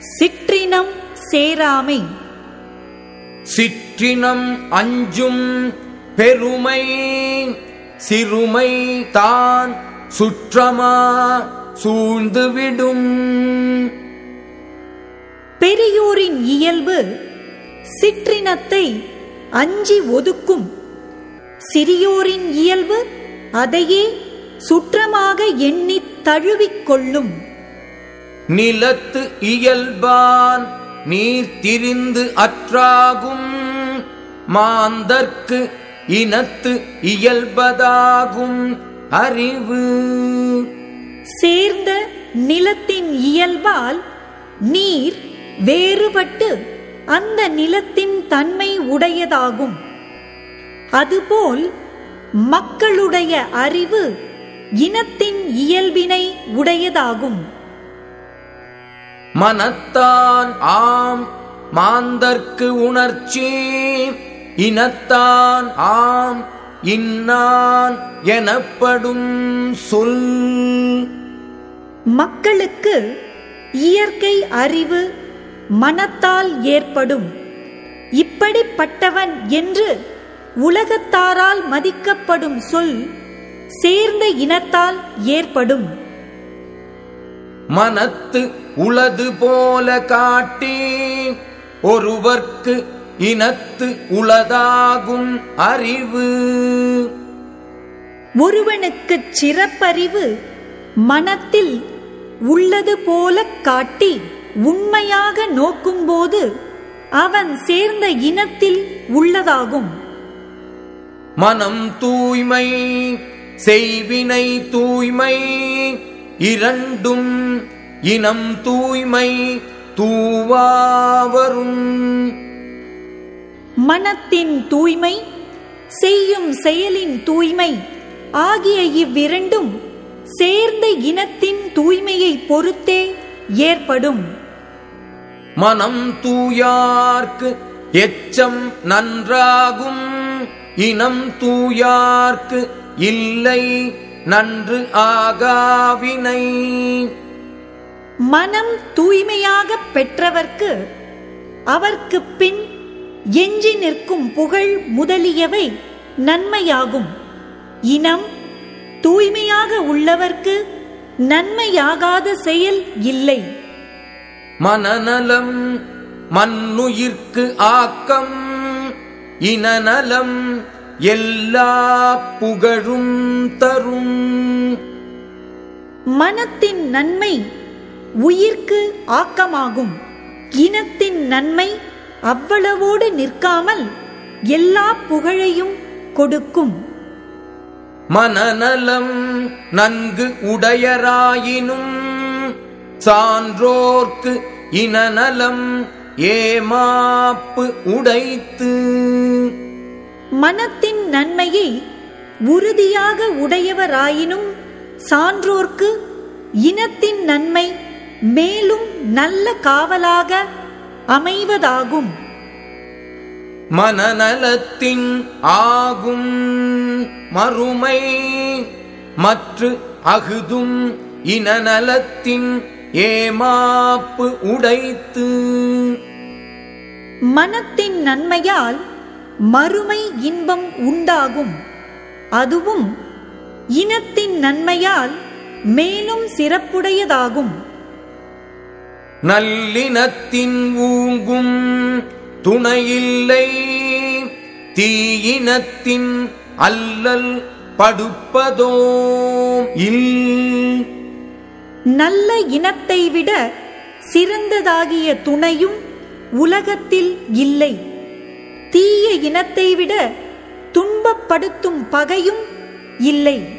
சிற்றினம் சேராமை. சிற்றினம் அஞ்சும் பெருமை சிறுமை தான் சுற்றமா சூழ்ந்துவிடும். பெரியோரின் இயல்பு சிற்றினத்தை அஞ்சி ஒதுக்கும். சிறியோரின் இயல்பு அதையே சுற்றமாக எண்ணித் தழுவிக் கொள்ளும். நிலத்து இயல்பான் நீர் திரிந்து அற்றாகும். மாந்தர்க்கு இனத்து இயல்பதாகும். அறிவு. சேர்ந்த நிலத்தின் இயல்பால் நீர் வேறுபட்டு அந்த நிலத்தின் தன்மை உடையதாகும். அதுபோல் மக்களுடைய அறிவு இனத்தின் இயல்பினை உடையதாகும். மனத்தான் ஆம் மாந்தர்க்கு உணர்ச்சி. இனத்தான் ஆம் இன்னான் எனப்படும் சொல். மக்களுக்கு இயற்கை அறிவு மனத்தால் ஏற்படும். இப்படிப்பட்டவன் என்று உலகத்தாரால் மதிக்கப்படும் சொல் சேர்ந்த இனத்தால் ஏற்படும். மனத்து உளது போல காட்டி ஒருவர்க்கு இனத்து உளதாகும் அறிவு. ஒருவனுக்குச் சிறப்பறிவு மனத்தில் உள்ளது போல காட்டி உண்மையாக நோக்கும்போது அவன் சேர்ந்த இனத்தில் உள்ளதாகும். மனம் தூய்மை செய்வினை தூய்மை இரண்டும் இனம் தூய்மை தூவாவரும். மனத்தின் தூய்மை செய்யும் செயலின் தூய்மை ஆகிய இவ்விரண்டும் சேர்ந்த இனத்தின் தூய்மையை பொறுத்தே ஏற்படும். மனம் தூயார்க்கு எச்சம் நன்றாகும் இனம் தூயார்க்கு இல்லை. நன்று ஆகாவினை. மனம் தூய்மையாக பெற்றவர்க்கு அவர்க்கு பின் எஞ்சி நிற்கும் புகழ் முதலியவை நன்மையாகும். இனம் தூய்மையாக உள்ளவர்க்கு நன்மையாகாத செயல் இல்லை. மனநலம் மண்ணுயிர்க்கு ஆக்கம். இனநலம் எல்லா புகழும் தரும். மனத்தின் நன்மை உயிர்க்கு ஆக்கமாகும். இனத்தின் நன்மை அவ்வளவோடு நிற்காமல் எல்லா புகழையும் கொடுக்கும். மனநலம் நன்கு உடையராயினும் சான்றோர்க்கு இனநலம் ஏமாப்பு உடைத்து. மனத்தின் நன்மையை உறுதியாக உடையவராயினும் சான்றோர்க்கு இனத்தின் நன்மை மேலும் நல்ல காவலாக அமைவதாகும். மனநலத்தின் ஆகும் மறுமை மற்ற அகுதும் இனநலத்தின் ஏமாப்பு உடைத்து. மனத்தின் நன்மையால் மறுமை இன்பம் உண்டாகும். அதுவும் இனத்தின் நன்மையால் மேலும் சிறப்புடையதாகும். நல்லினத்தின் ஊங்கும் துணையில்லை. தீயினத்தின் அல்லல் படுப்பதோ இல். நல்ல இனத்தை விட சிறந்ததாகிய துணையும் உலகத்தில் இல்லை. தீய இனத்தை விட துன்பப்படுத்தும் பகையும் இல்லை.